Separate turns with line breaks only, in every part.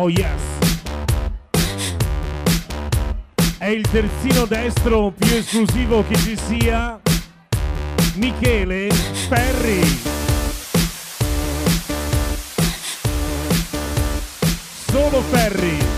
Oh yes. È il terzino destro più esclusivo che ci sia. Michele Ferri. Solo Ferri.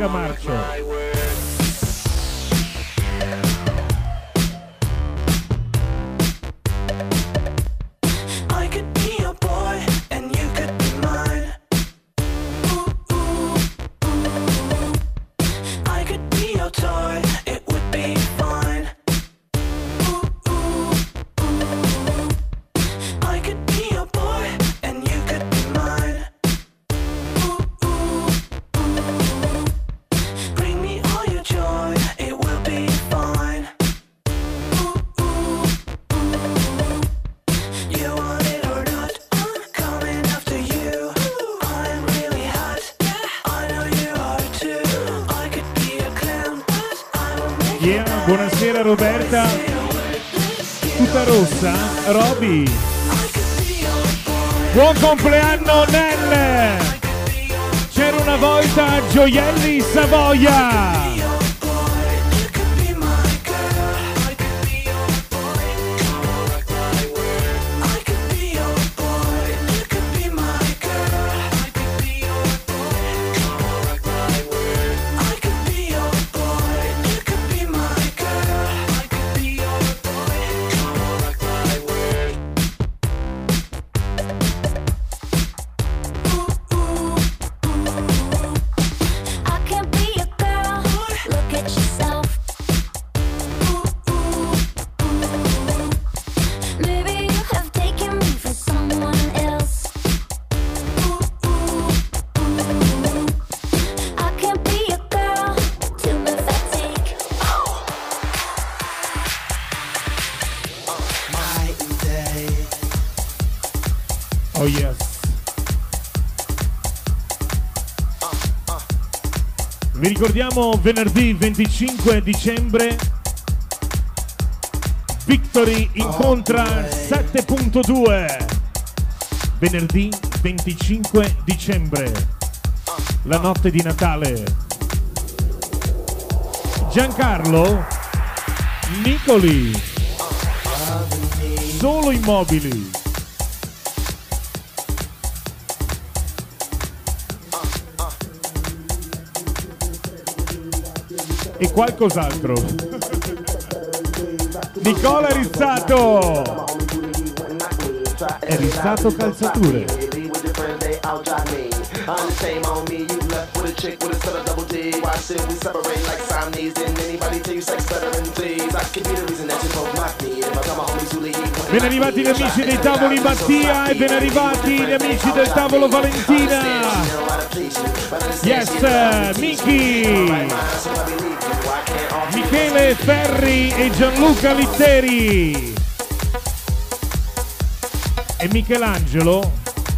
Solo Roberta. Tutta rossa. Roby. Buon compleanno Nel. C'era una volta Gioielli Savoia. Ricordiamo venerdì 25 dicembre. Victory incontra 7.2 Venerdì 25 dicembre. La notte di Natale. Giancarlo Nicoli. Solo immobili e qualcos'altro. Nicola Rizzato! È Rizzato Calzature.
I'm the same on me, you left with a chick with a set of double D. Why should we separate like Siamese? Didn't anybody tell you sex better than please? I could be the reason that you broke my feet. If I tell my homies who leave,
Ben arrivati gli amici dei tavoli Mattia e ben arrivati gli amici del tavolo Valentina. Yes, Miki, Michele Ferri e Gianluca Litteri. E Michelangelo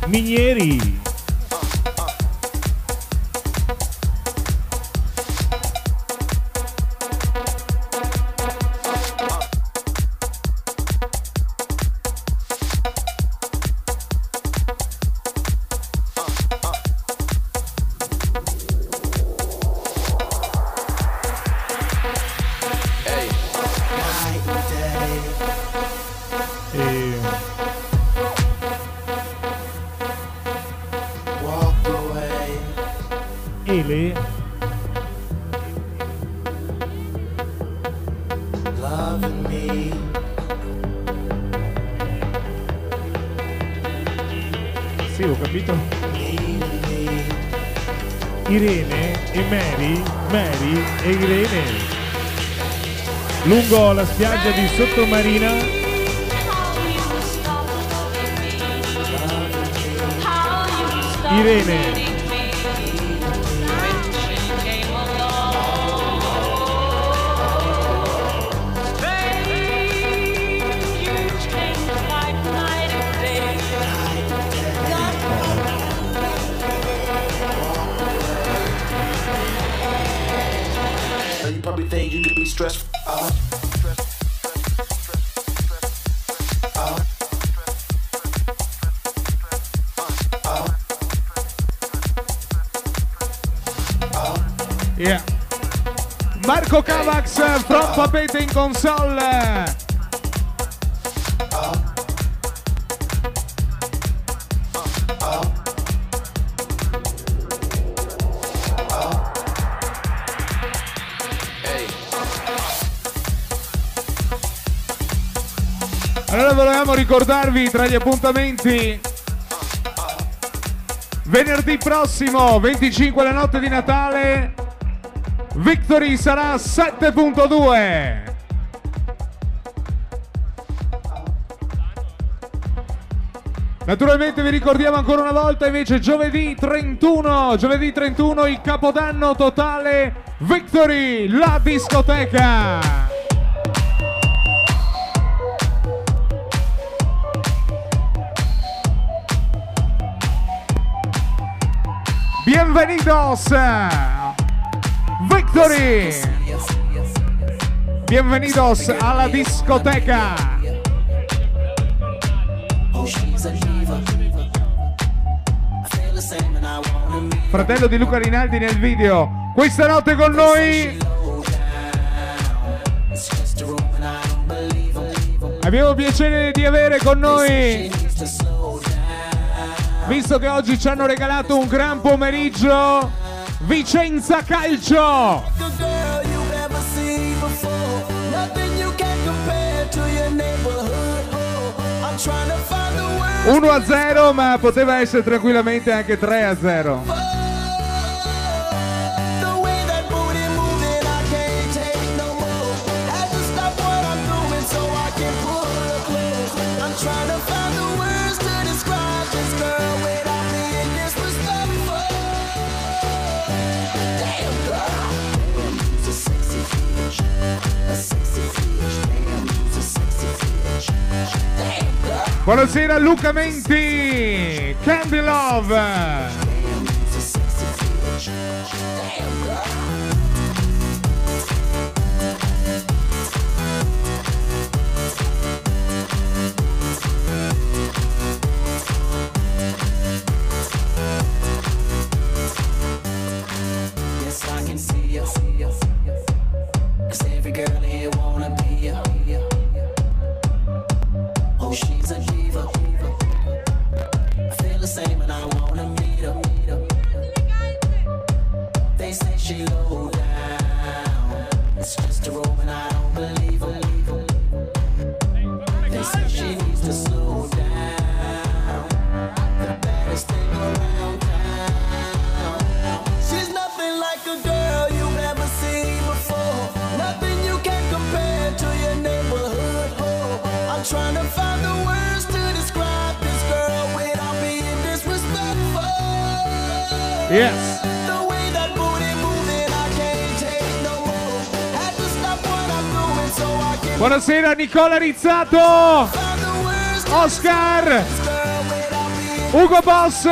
Minieri. Bailey.
Sì, ho capito. Irene e Mary, Mary e Irene. Lungo la spiaggia di Sottomarina. Irene sapete in console. Allora volevamo ricordarvi tra gli appuntamenti venerdì prossimo 25 la notte di Natale Victory sarà 7.2. Naturalmente vi ricordiamo ancora una volta invece giovedì 31, giovedì 31 il capodanno totale Victory, la discoteca. Bienvenidos. Gregory. Bienvenidos a la discoteca. Fratello di Luca Rinaldi nel video. Questa notte con noi Abbiamo piacere di avere con noi, visto che oggi ci hanno regalato un gran pomeriggio, Vicenza Calcio. Uno a 0, ma poteva essere tranquillamente anche
3-0.
Buonasera Luca Menti, Candy Love. Buonasera Nicola Rizzato, Oscar, Ugo Boss,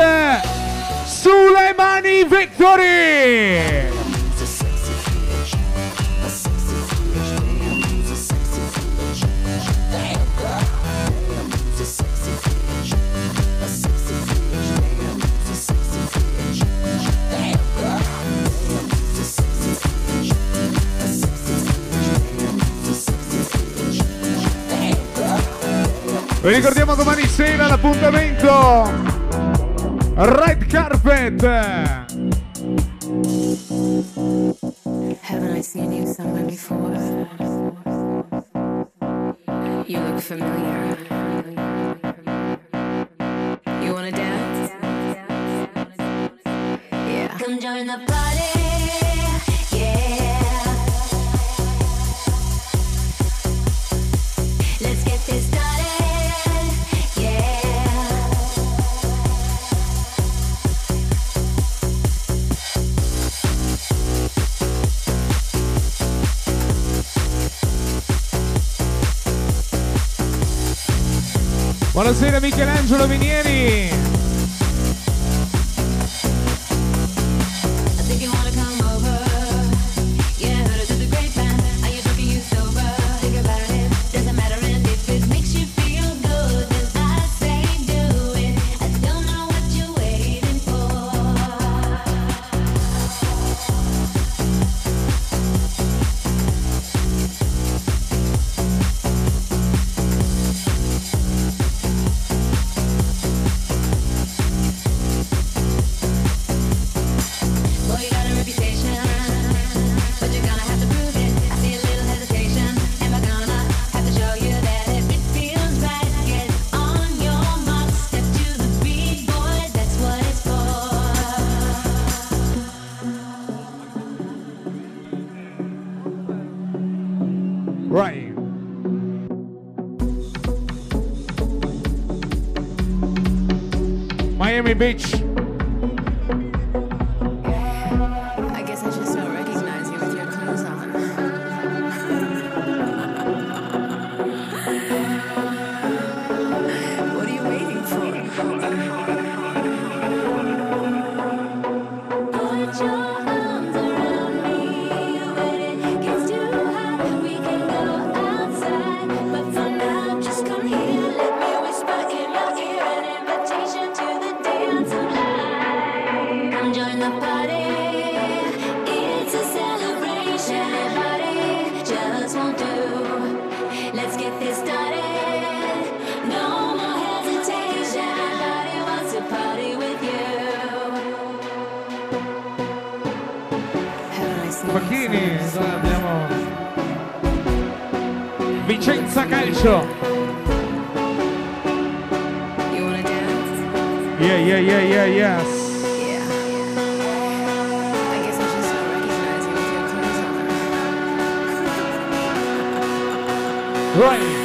Suleimani vittorie!
Vi ricordiamo domani sera l'appuntamento Red Carpet.
Haven't I seen you somewhere before? You look familiar. You wanna dance? Yeah.
Come join the party.
Buonasera Michelangelo Vinieri. Beach. Facchini, abbiamo Vicenza Calcio.
You wanna dance?
Yeah, yeah, yeah, yeah, yes. Right.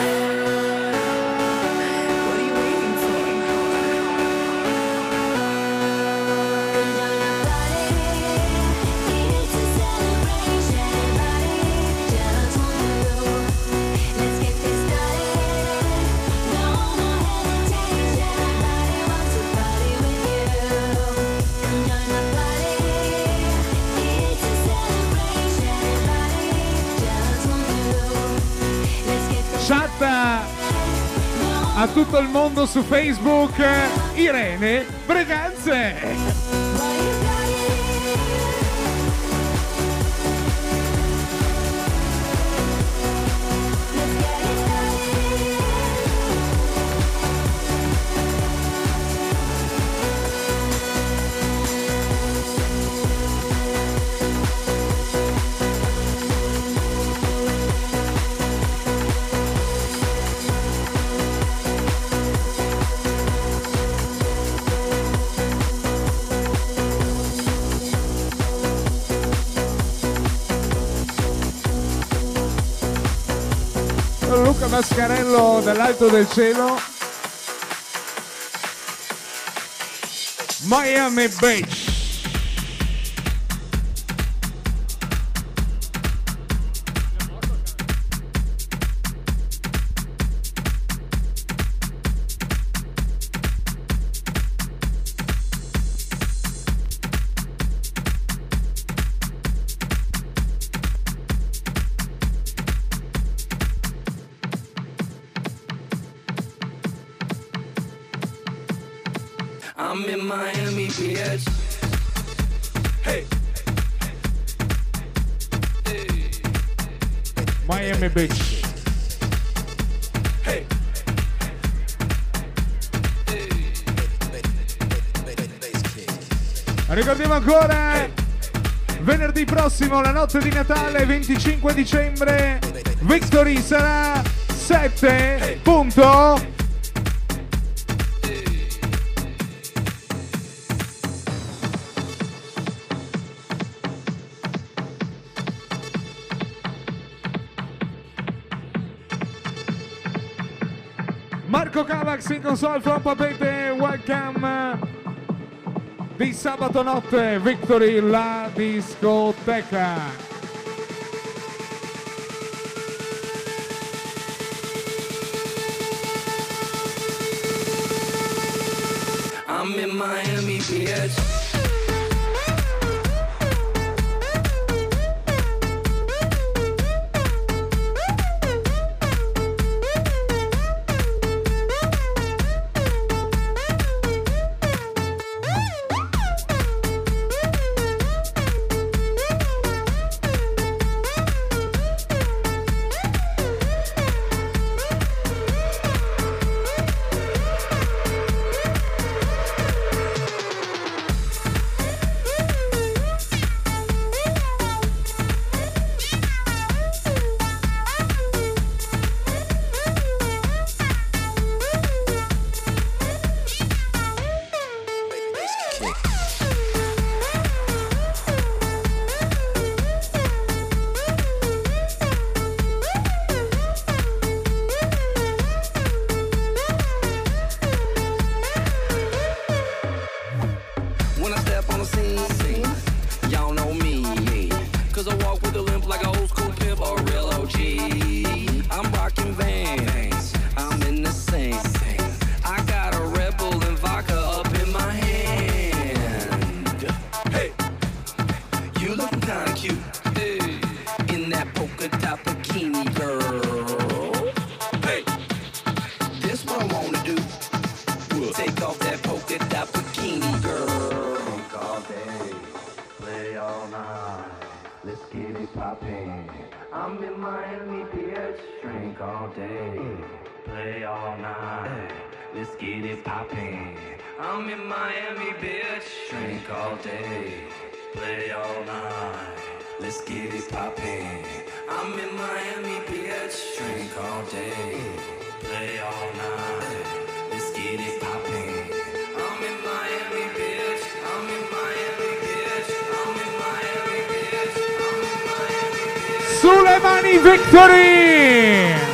su Facebook eh, Irene Breganze. Mascarello dall'alto del cielo. Miami Beach. Ricordiamo ancora venerdì prossimo, la notte di Natale, 25 dicembre, Victory sarà 7. Punto.
Marco Cavax in console from Papete, welcome di sabato notte, Victory la discoteca.
I'm in Miami, bitch.
Drink all day, play all night. Let's get it poppin'.
I'm in Miami, bitch. Drink all day, play all night. Let's get it poppin'. I'm in Miami, bitch. I'm in Miami, bitch. I'm in Miami, bitch. I'm in Miami, bitch.
Suleimani victory!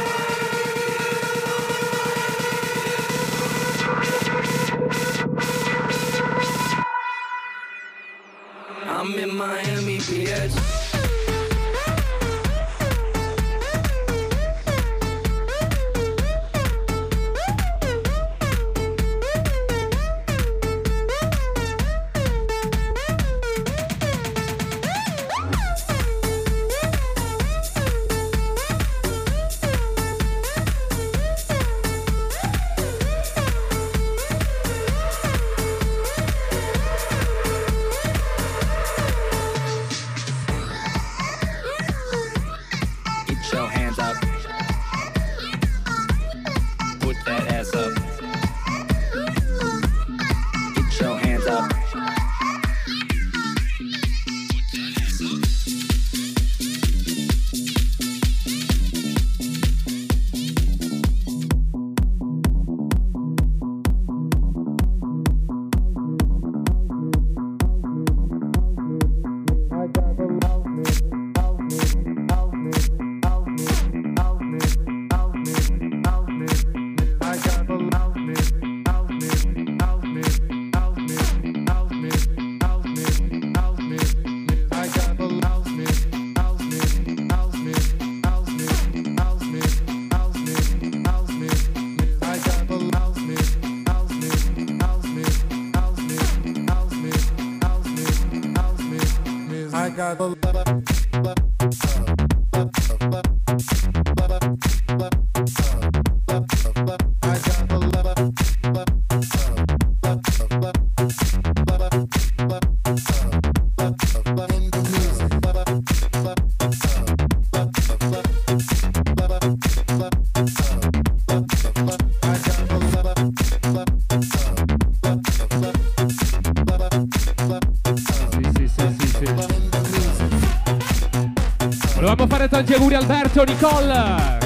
tanti auguri Alberto, Nicole.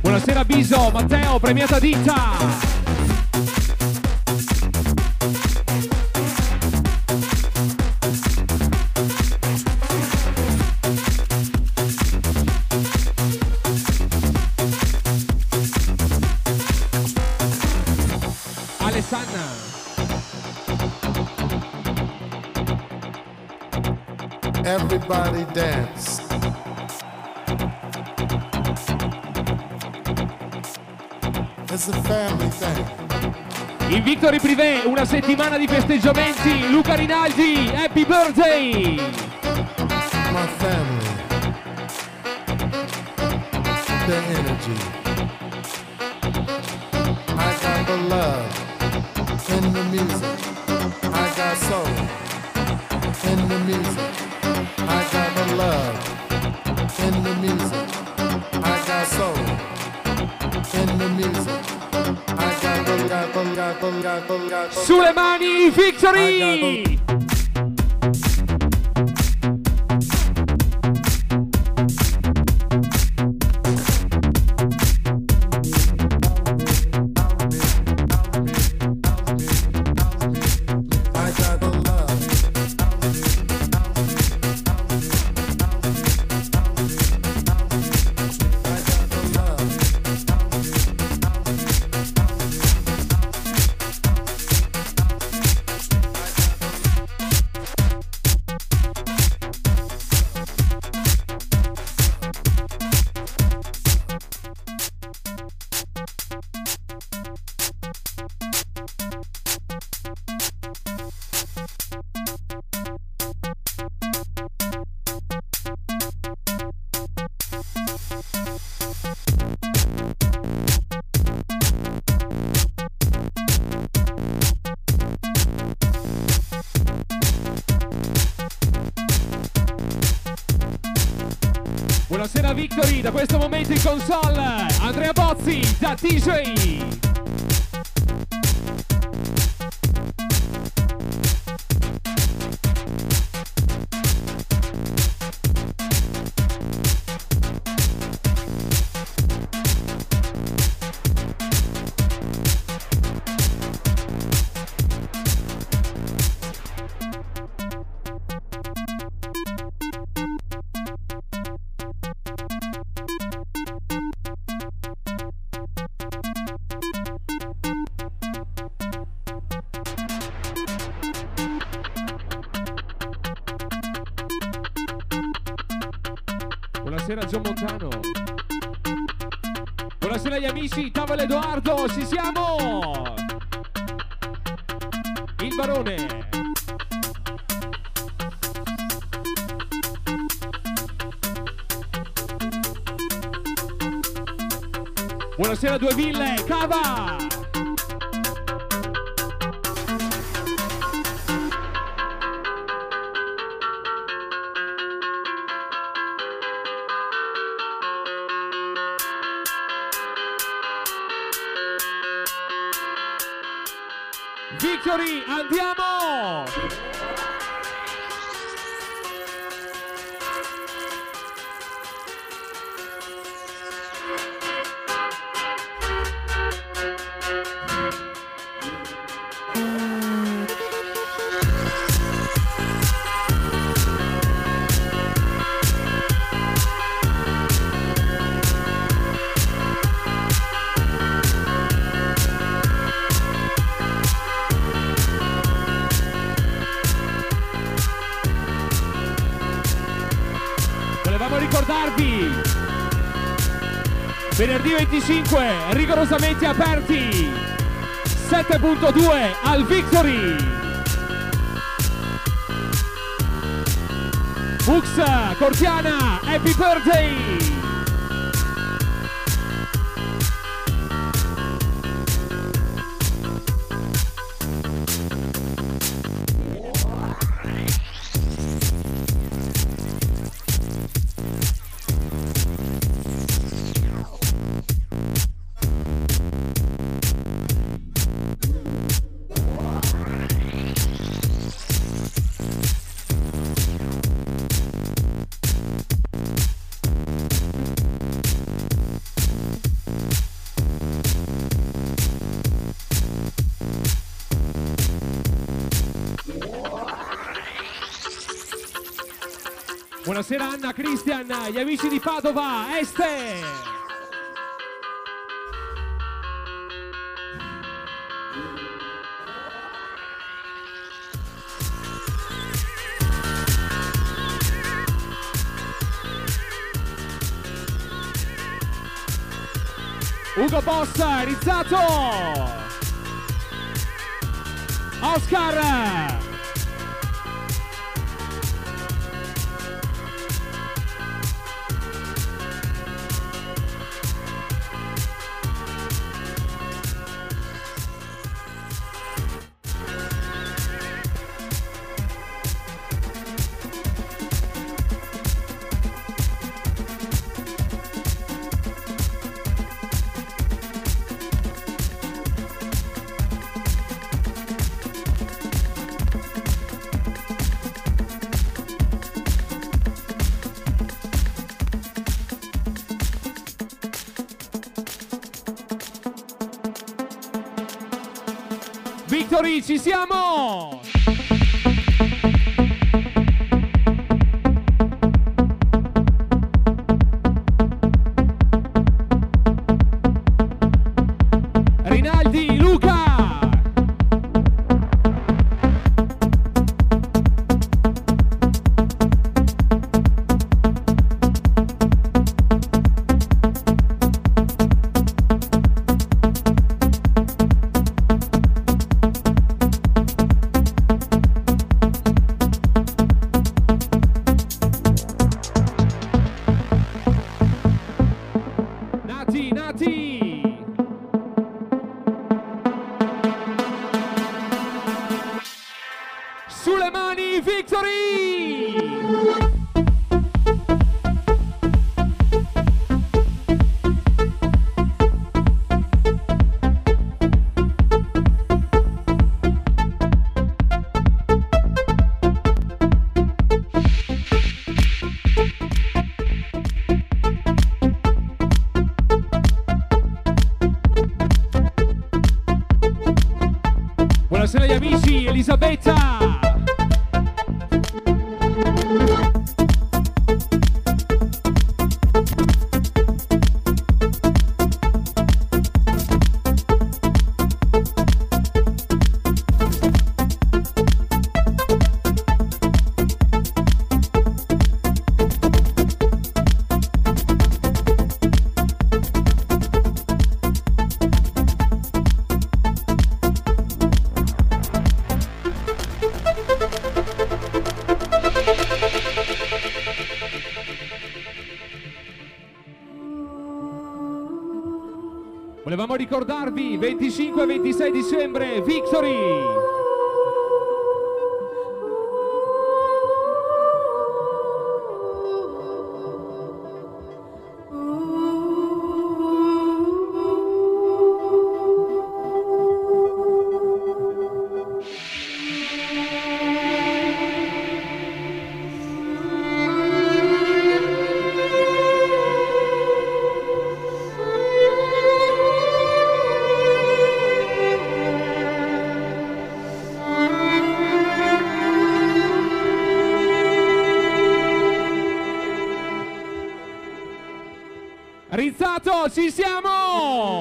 Buonasera Biso, Matteo, premiata ditta.
Dance. It's a family thing.
In Victory Privé, una settimana di festeggiamenti. Luca Rinaldi, happy birthday! Victory! Buonasera Victory, da questo momento in console, Andrea Bozzi da DJ. iniciamos. 7.5 rigorosamente aperti. 7.2 al Victory. Bux Cortiana Happy Birthday. Buonasera, Anna, Cristian, gli amici di Padova, Este! Ugo Boss, Rizzato! Oscar! ci siamo! pronto? Ci siamo!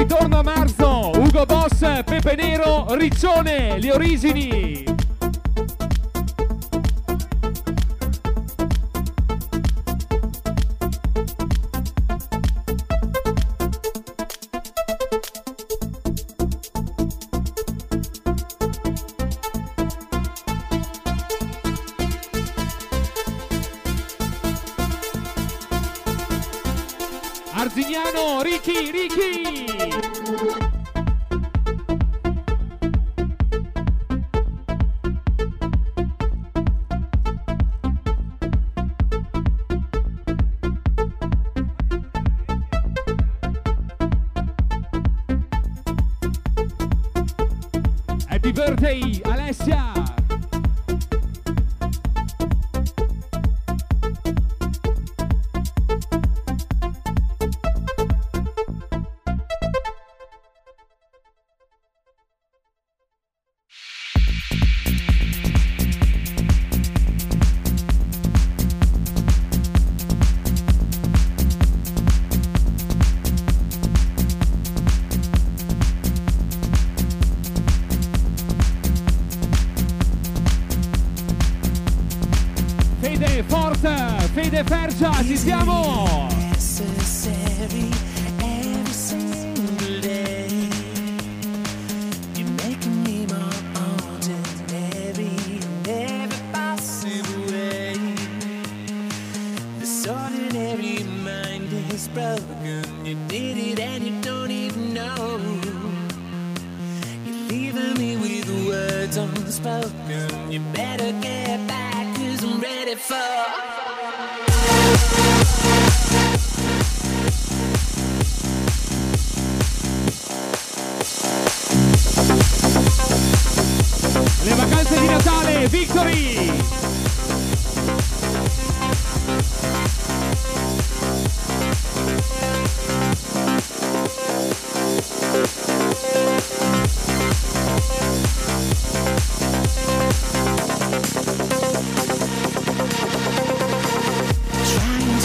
ritorno a marzo, Ugo Boss, Pepe Nero, Riccione, le origini.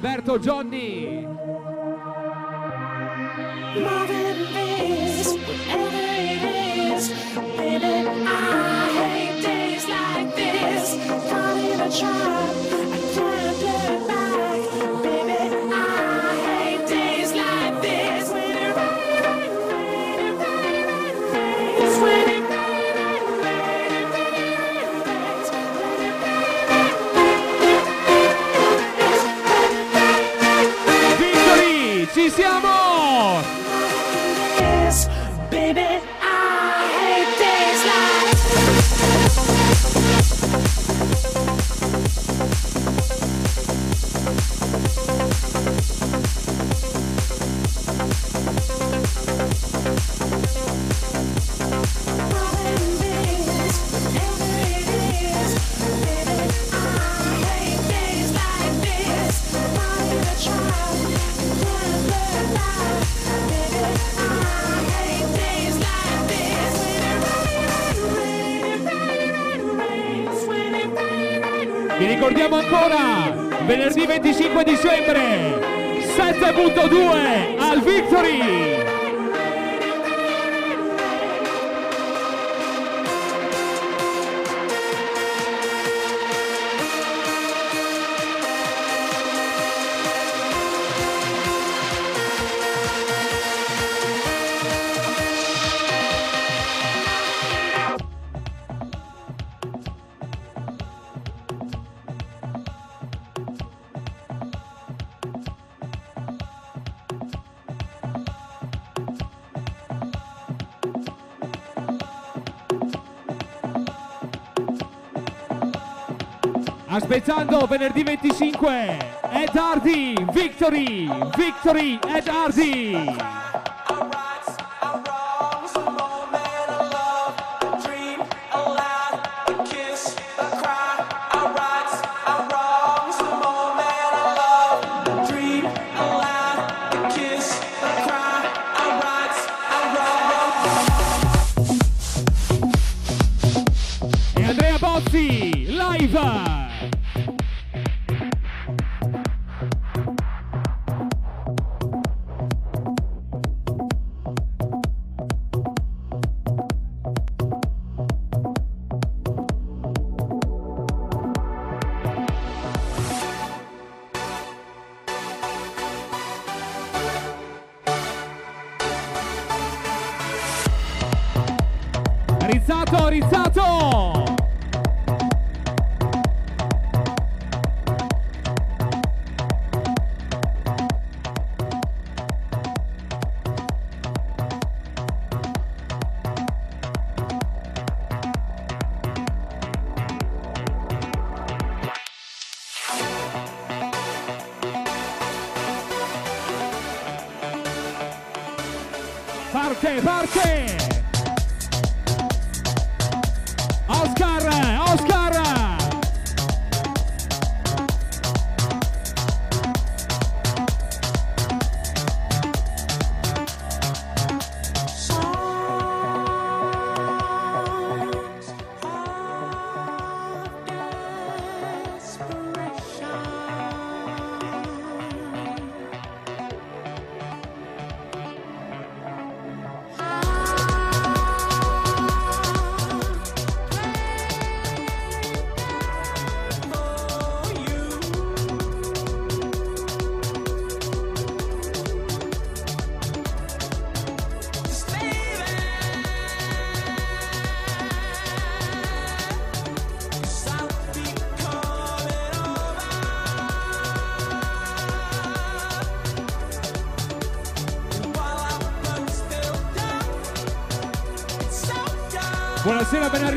Alberto Gianni. Aspettando venerdì 25, Ed Hardy, Victory, Victory, Ed Hardy.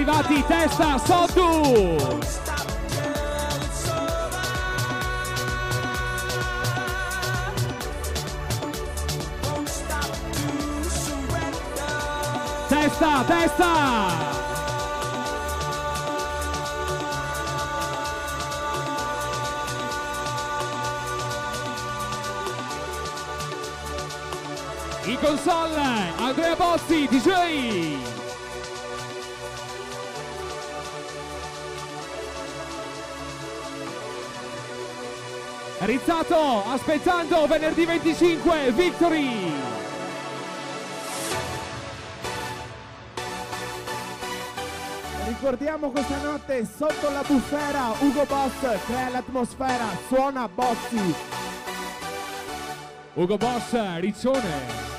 Arrivati, testa, Sottu! Testa, testa! Console, Andrea Bozzi, DJ! Rizzato, aspettando venerdì 25, Victory!
Ricordiamo questa notte sotto la bufera Ugo Boss crea l'atmosfera, suona Bozzi.
Ugo Boss, Riccione!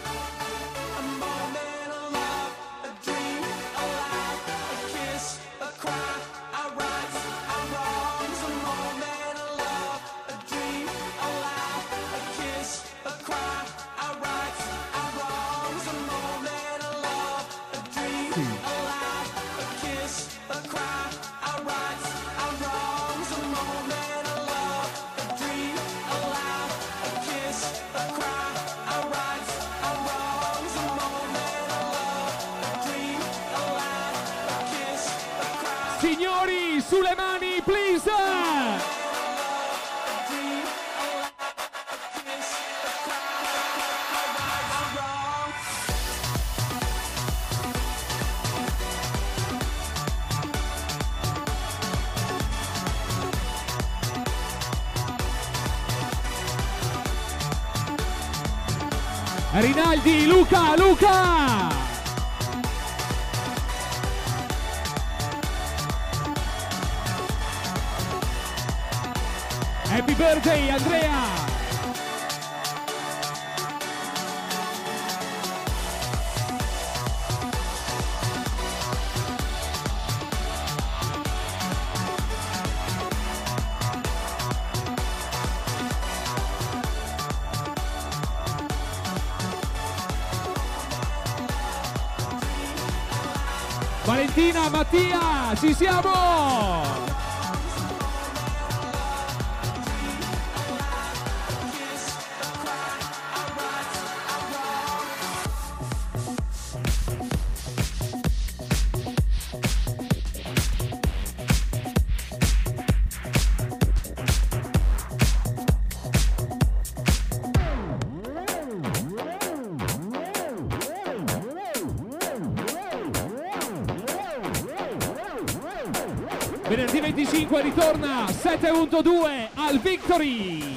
Ritorna 7.2 al Victory.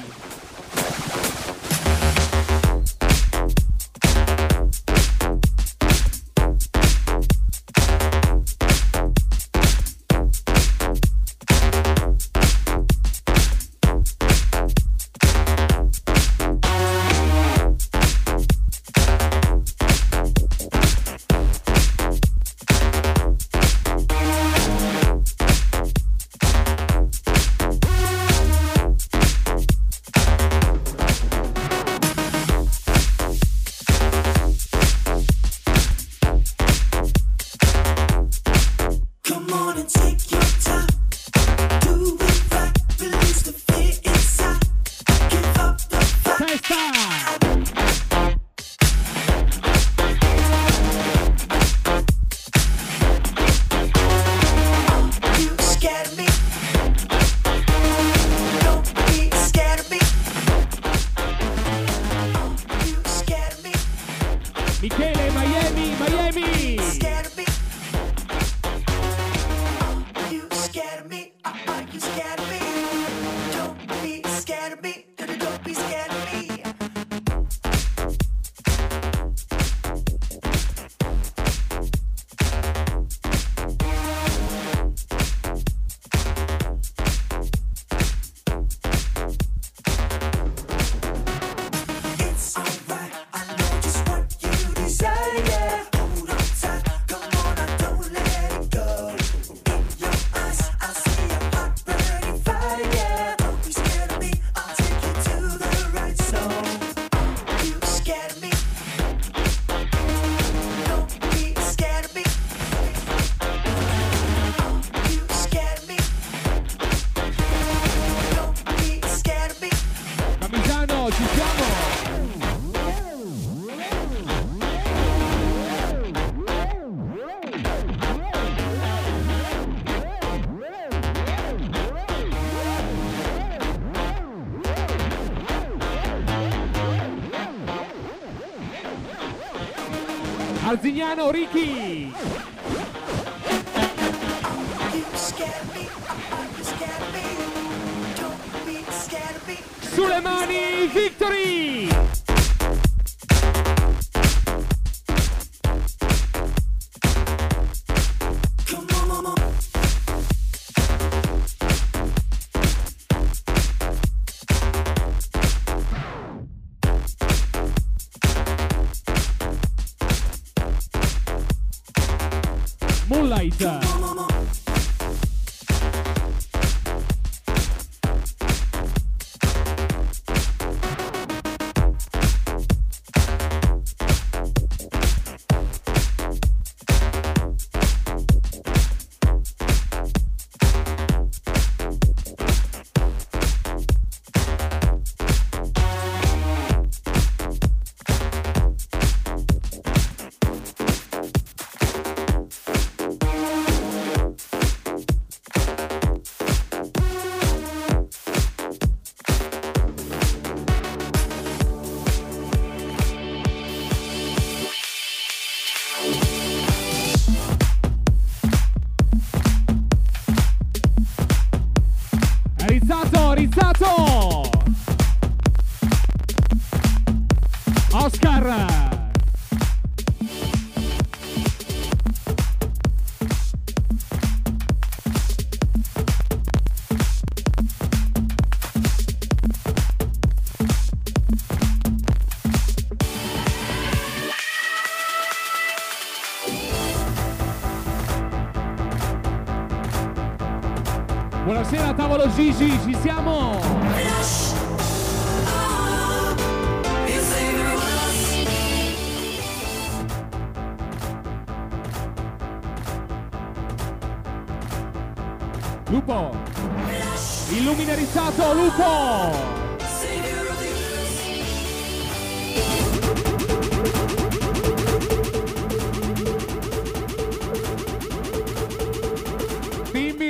Alzignano Ricky. Gigi, ci siamo! Lupo! Illuminarizzato Lupo!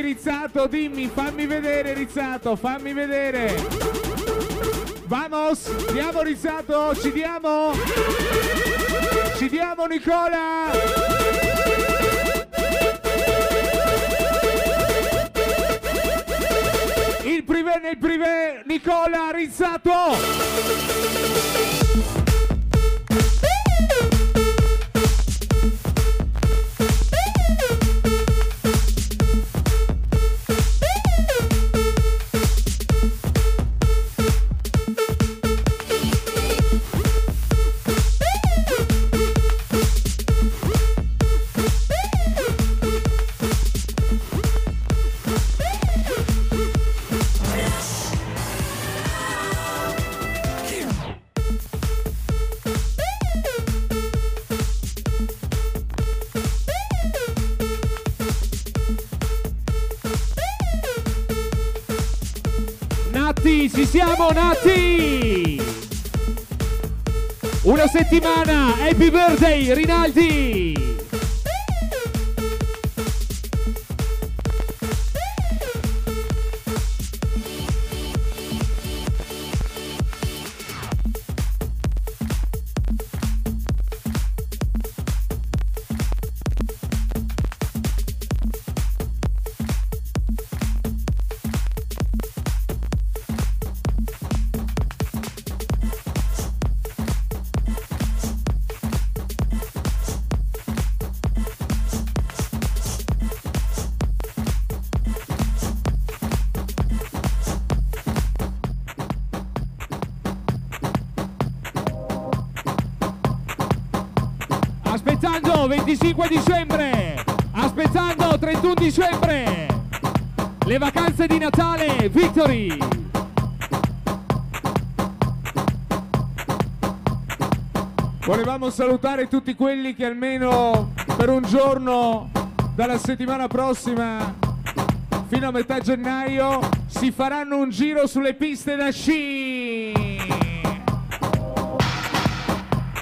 Rizzato, dimmi, fammi vedere Rizzato, fammi vedere. Vamos, diamo Rizzato, ci diamo. Ci diamo Nicola. Il privé nel privé, Nicola Rizzato. settimana. Happy birthday Rinaldi! Aspettando 25 dicembre. Aspettando 31 dicembre. Le vacanze di Natale, Victory. Volevamo salutare tutti quelli che almeno per un giorno dalla settimana prossima fino a metà gennaio si faranno un giro sulle piste da sci.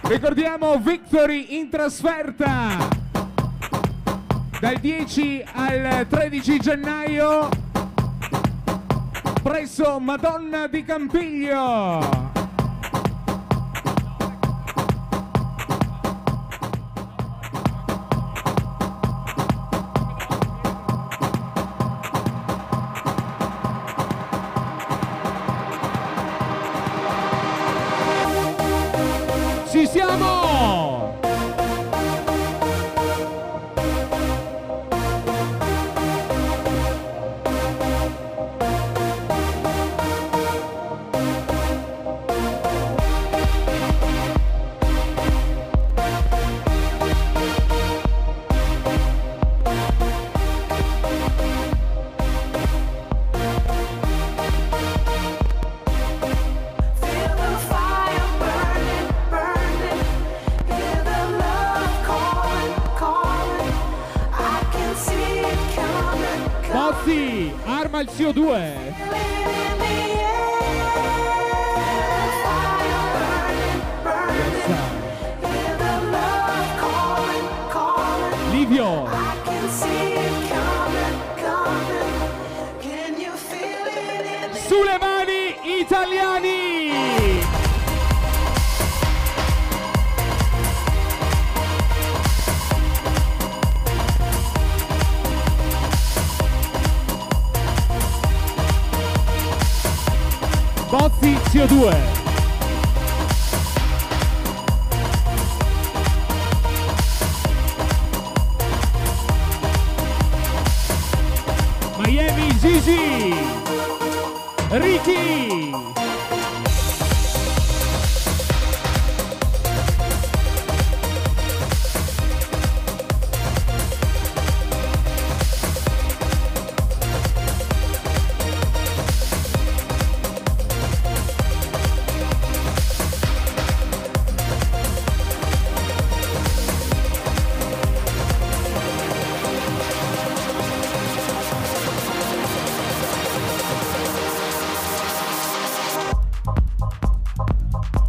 Ricordiamo Victory in trasferta dal 10 al 13 gennaio presso Madonna di Campiglio.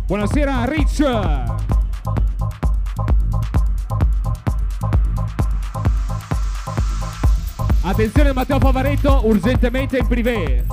Buonasera Rich. Attenzione Matteo Favaretto urgentemente in privé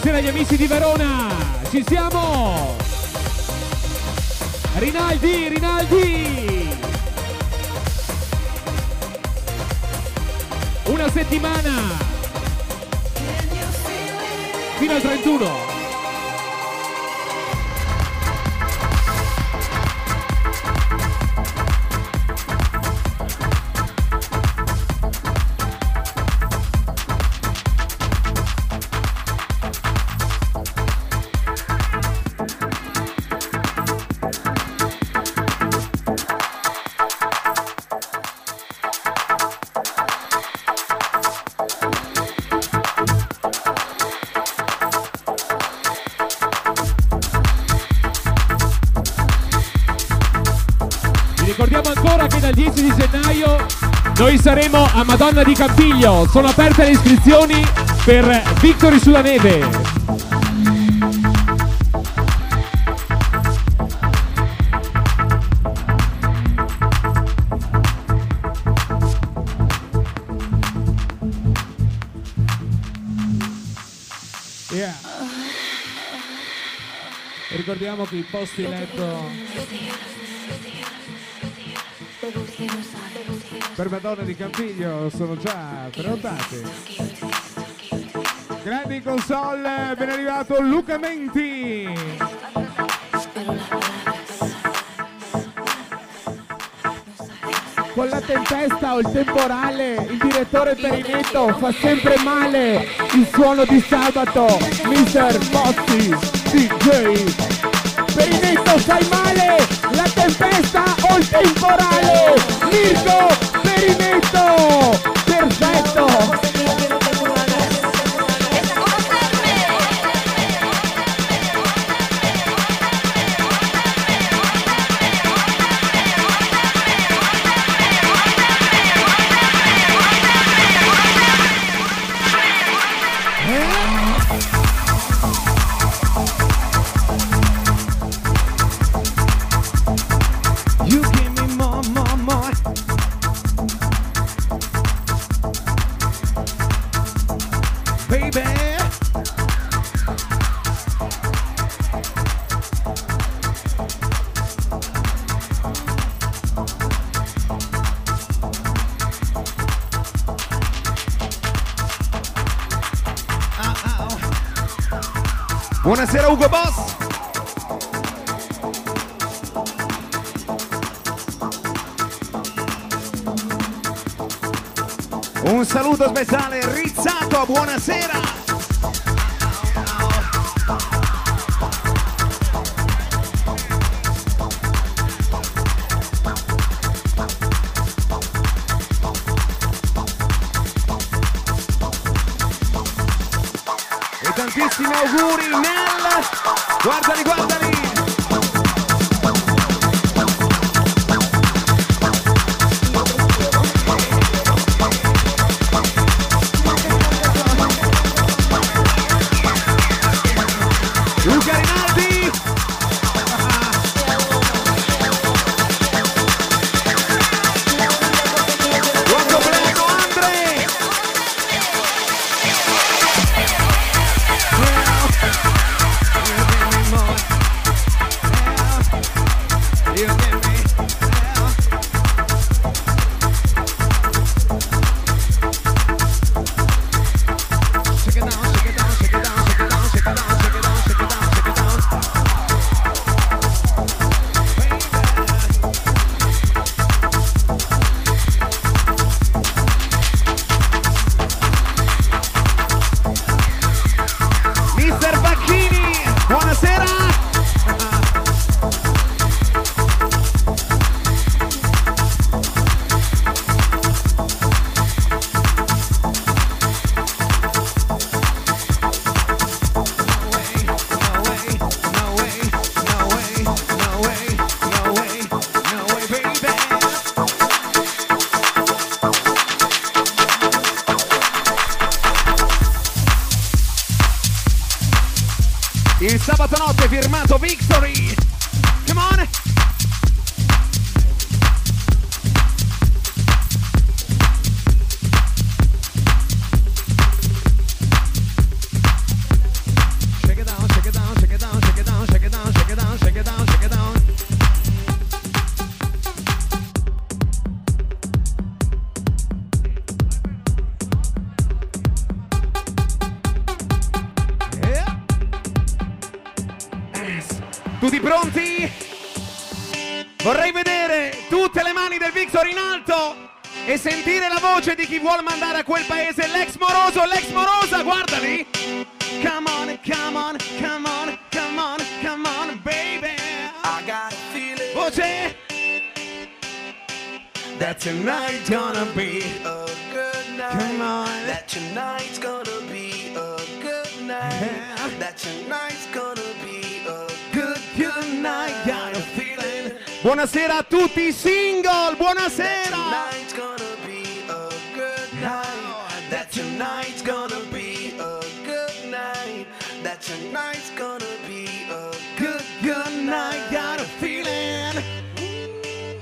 Buonasera agli amici di Verona, ci siamo! Rinaldi, Rinaldi! Una settimana fino al 31. ricordiamo ancora che dal 10 di gennaio noi saremo a Madonna di Campiglio. Sono aperte le iscrizioni per Victory sulla neve. ricordiamo che i posti letto per Madonna di Campiglio sono già prenotate grandi console ben arrivato Luca Menti.
Con la tempesta o il temporale il direttore per il netto fa sempre male il suono di sabato Mr. Mozzi DJ netto fai male! La tempesta o il temporale, Mirko Perimento. guarda ali.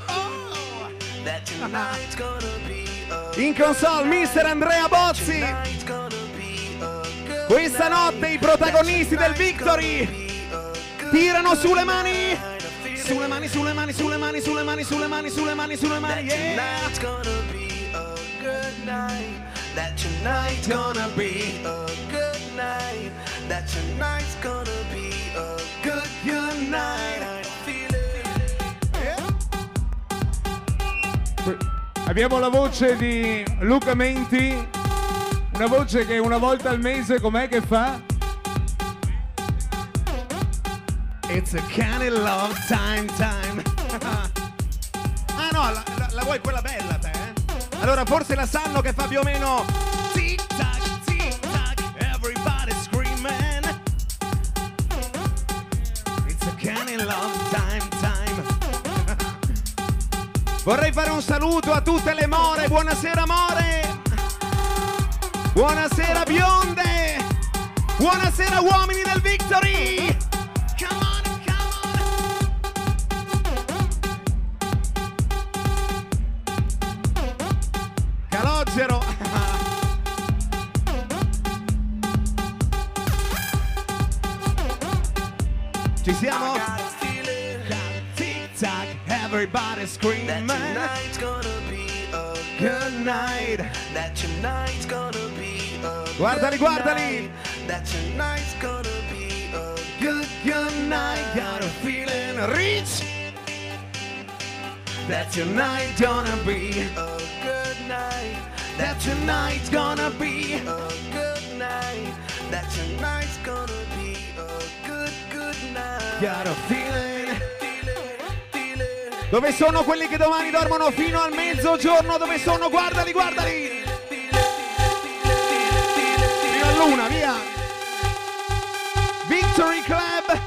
Oh. That tonight's gonna be a
In console, mister Andrea Bozzi.
a
Questa notte i protagonisti del Victory tirano sulle mani. Sulle mani, sulle mani, sulle mani, sulle mani, sulle mani, sulle mani, sulle mani, yeah!
Tonight's gonna be a good night. That tonight's gonna be a good night. That tonight's gonna be a good, good night. I feel it.
Abbiamo la voce di Luca Menti, una voce che una volta al mese com'è che fa?
It's a kind of love time time. ah no, la, la- la vuoi quella bella te? eh? Allora forse la sanno che fa più o meno tic tac tic tac everybody screaming. It's a kind of love time time. Vorrei fare un saluto a tutte le more. Buonasera more. Buonasera bionde. Buonasera uomini del Victory. Everybody
that
screaming.
tonight's gonna be a
Good night.
That tonight's gonna be a
Guardali,
good
guardali.
night. That tonight's gonna be a
Good, good night, got a feeling rich. That tonight's gonna be,
a good night.
that tonight's gonna be.
A good night. That tonight's gonna be a good, good night.
Got a feeling. Dove sono quelli che domani dormono fino al mezzogiorno? Dove sono? Guardali, guardali! Fino a luna, via! Victory Club,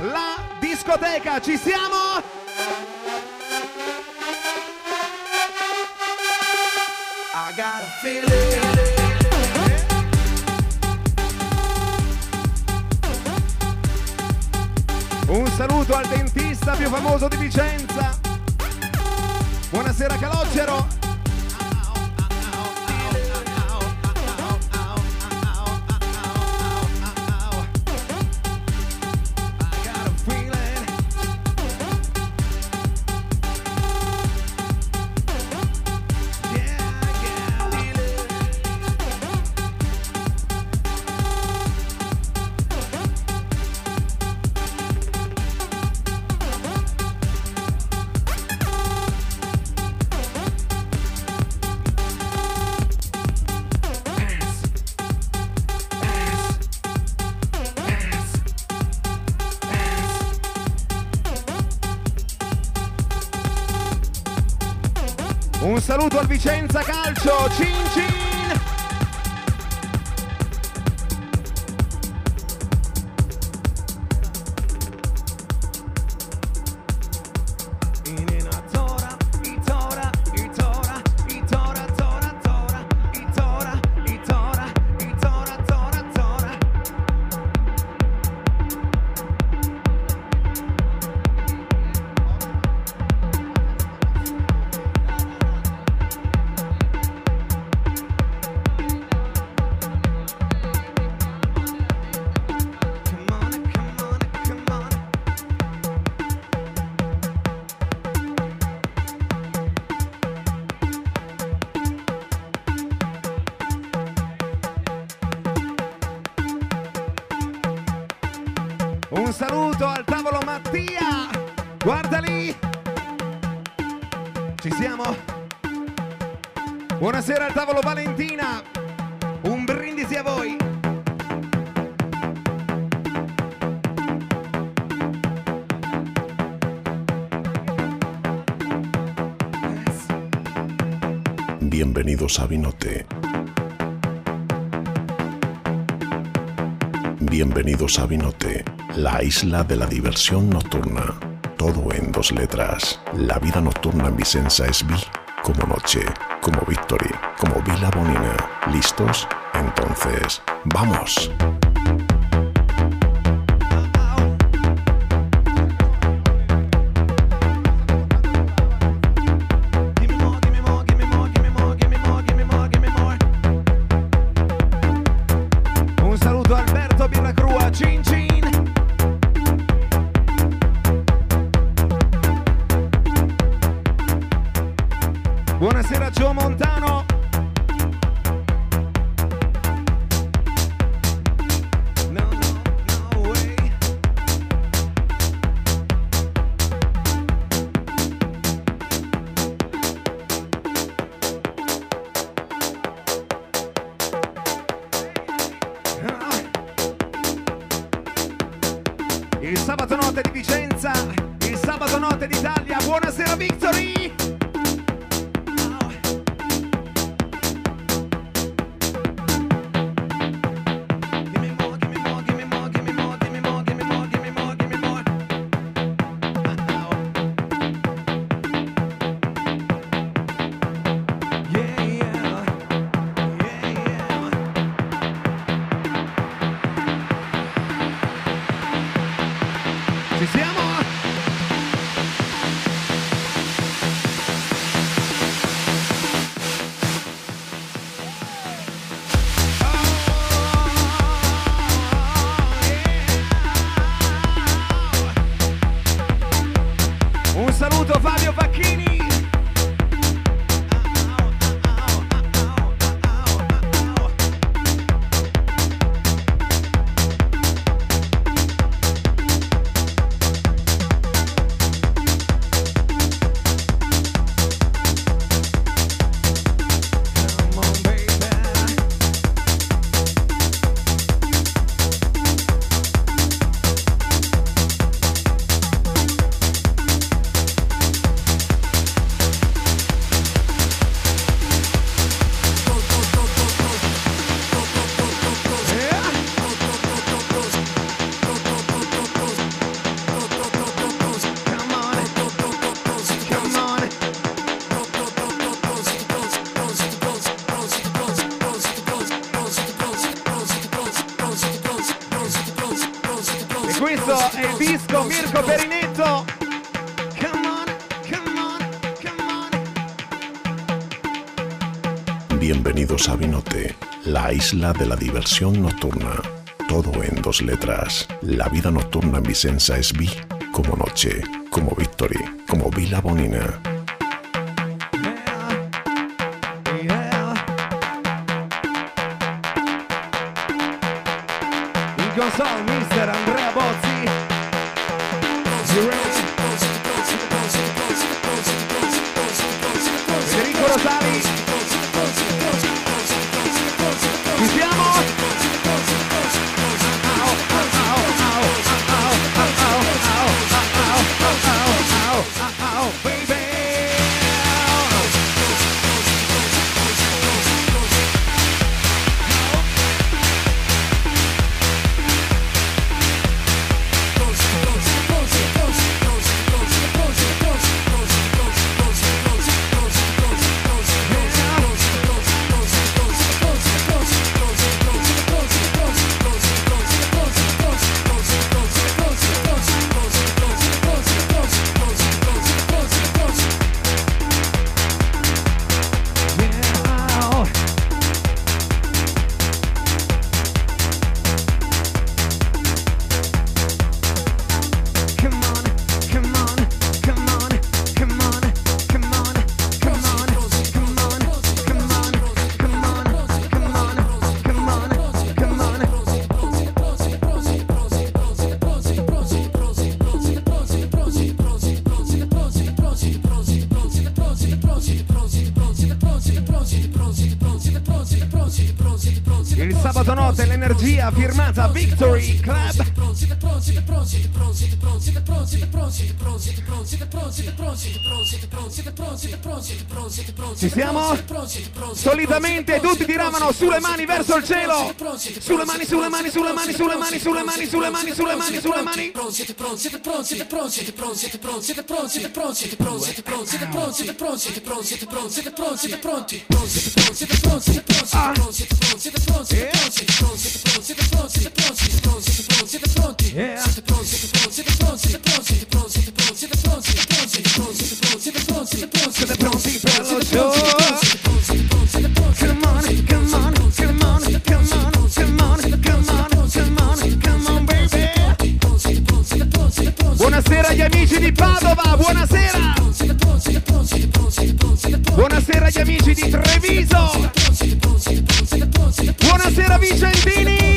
la discoteca, ci siamo?
I got a feeling.
Un saluto al dentista più famoso di Vicenza. Buonasera Calogero. Vicenza Calcio, cin cin!
Bienvenidos a Vinote, la isla de la diversión nocturna.
todo en dos letras. La vida nocturna en Vicenza es Vi como noche, como Victory, como Vila Bonina. ¿Listos? Entonces, ¡vamos! Vinote, la isla de la diversión nocturna. Todo en dos letras. La vida nocturna en Vicenza es Vi como noche, como Victory, como Vila Bonina. Solitamente tutti tiravano sulle mani verso il cielo. Sulle mani, sulle mani, sulle mani, sulle mani, sulle mani, sulle mani, sulle mani, sulle mani. Yeah. Siete pronti per lo show? Come amici di Padova, buonasera. Buonasera agli amici di Treviso. Buonasera Vicentini.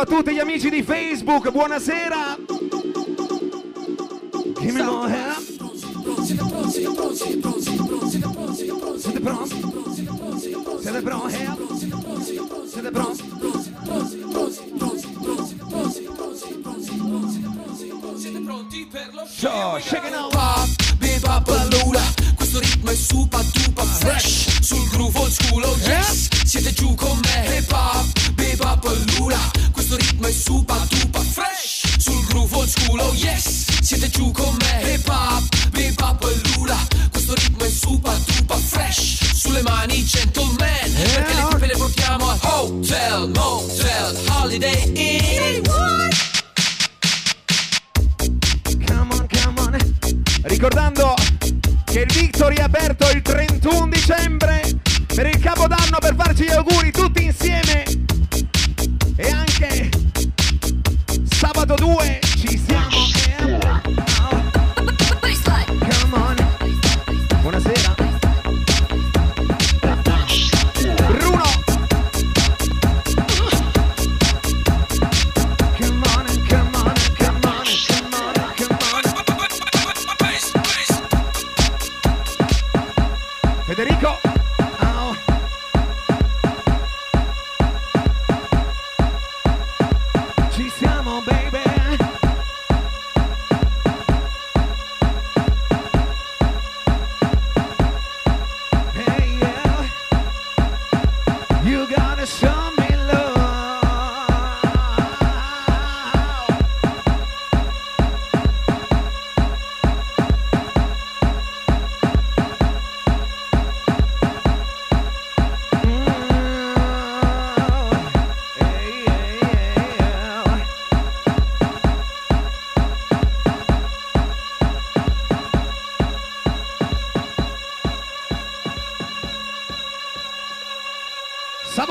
A tutti gli amici di Facebook, buonasera! Give me more help. Siete pronti? Siete pronti? Siete pronti? Show, shake it out!
Beba Ballura Questo ritmo è super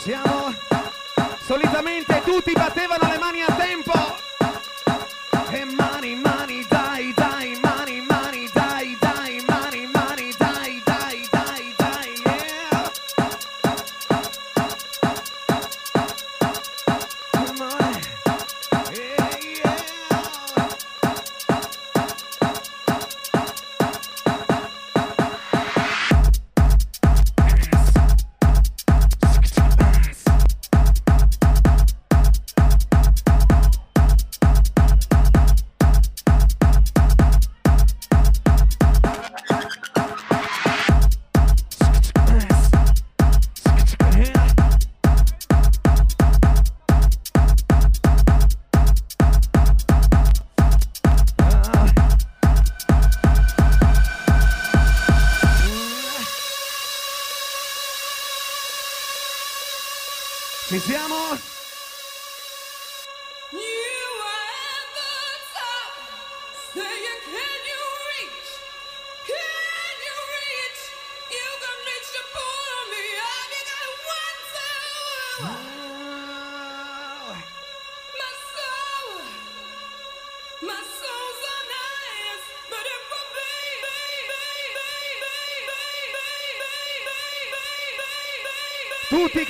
Siamo solitamente tutti battevano le mani a tempo. E ma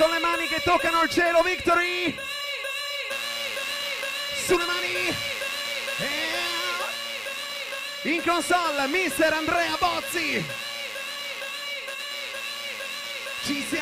con le mani che toccano il cielo, Victory! Sulle mani! In console, mister Andrea Bozzi! Ci siamo!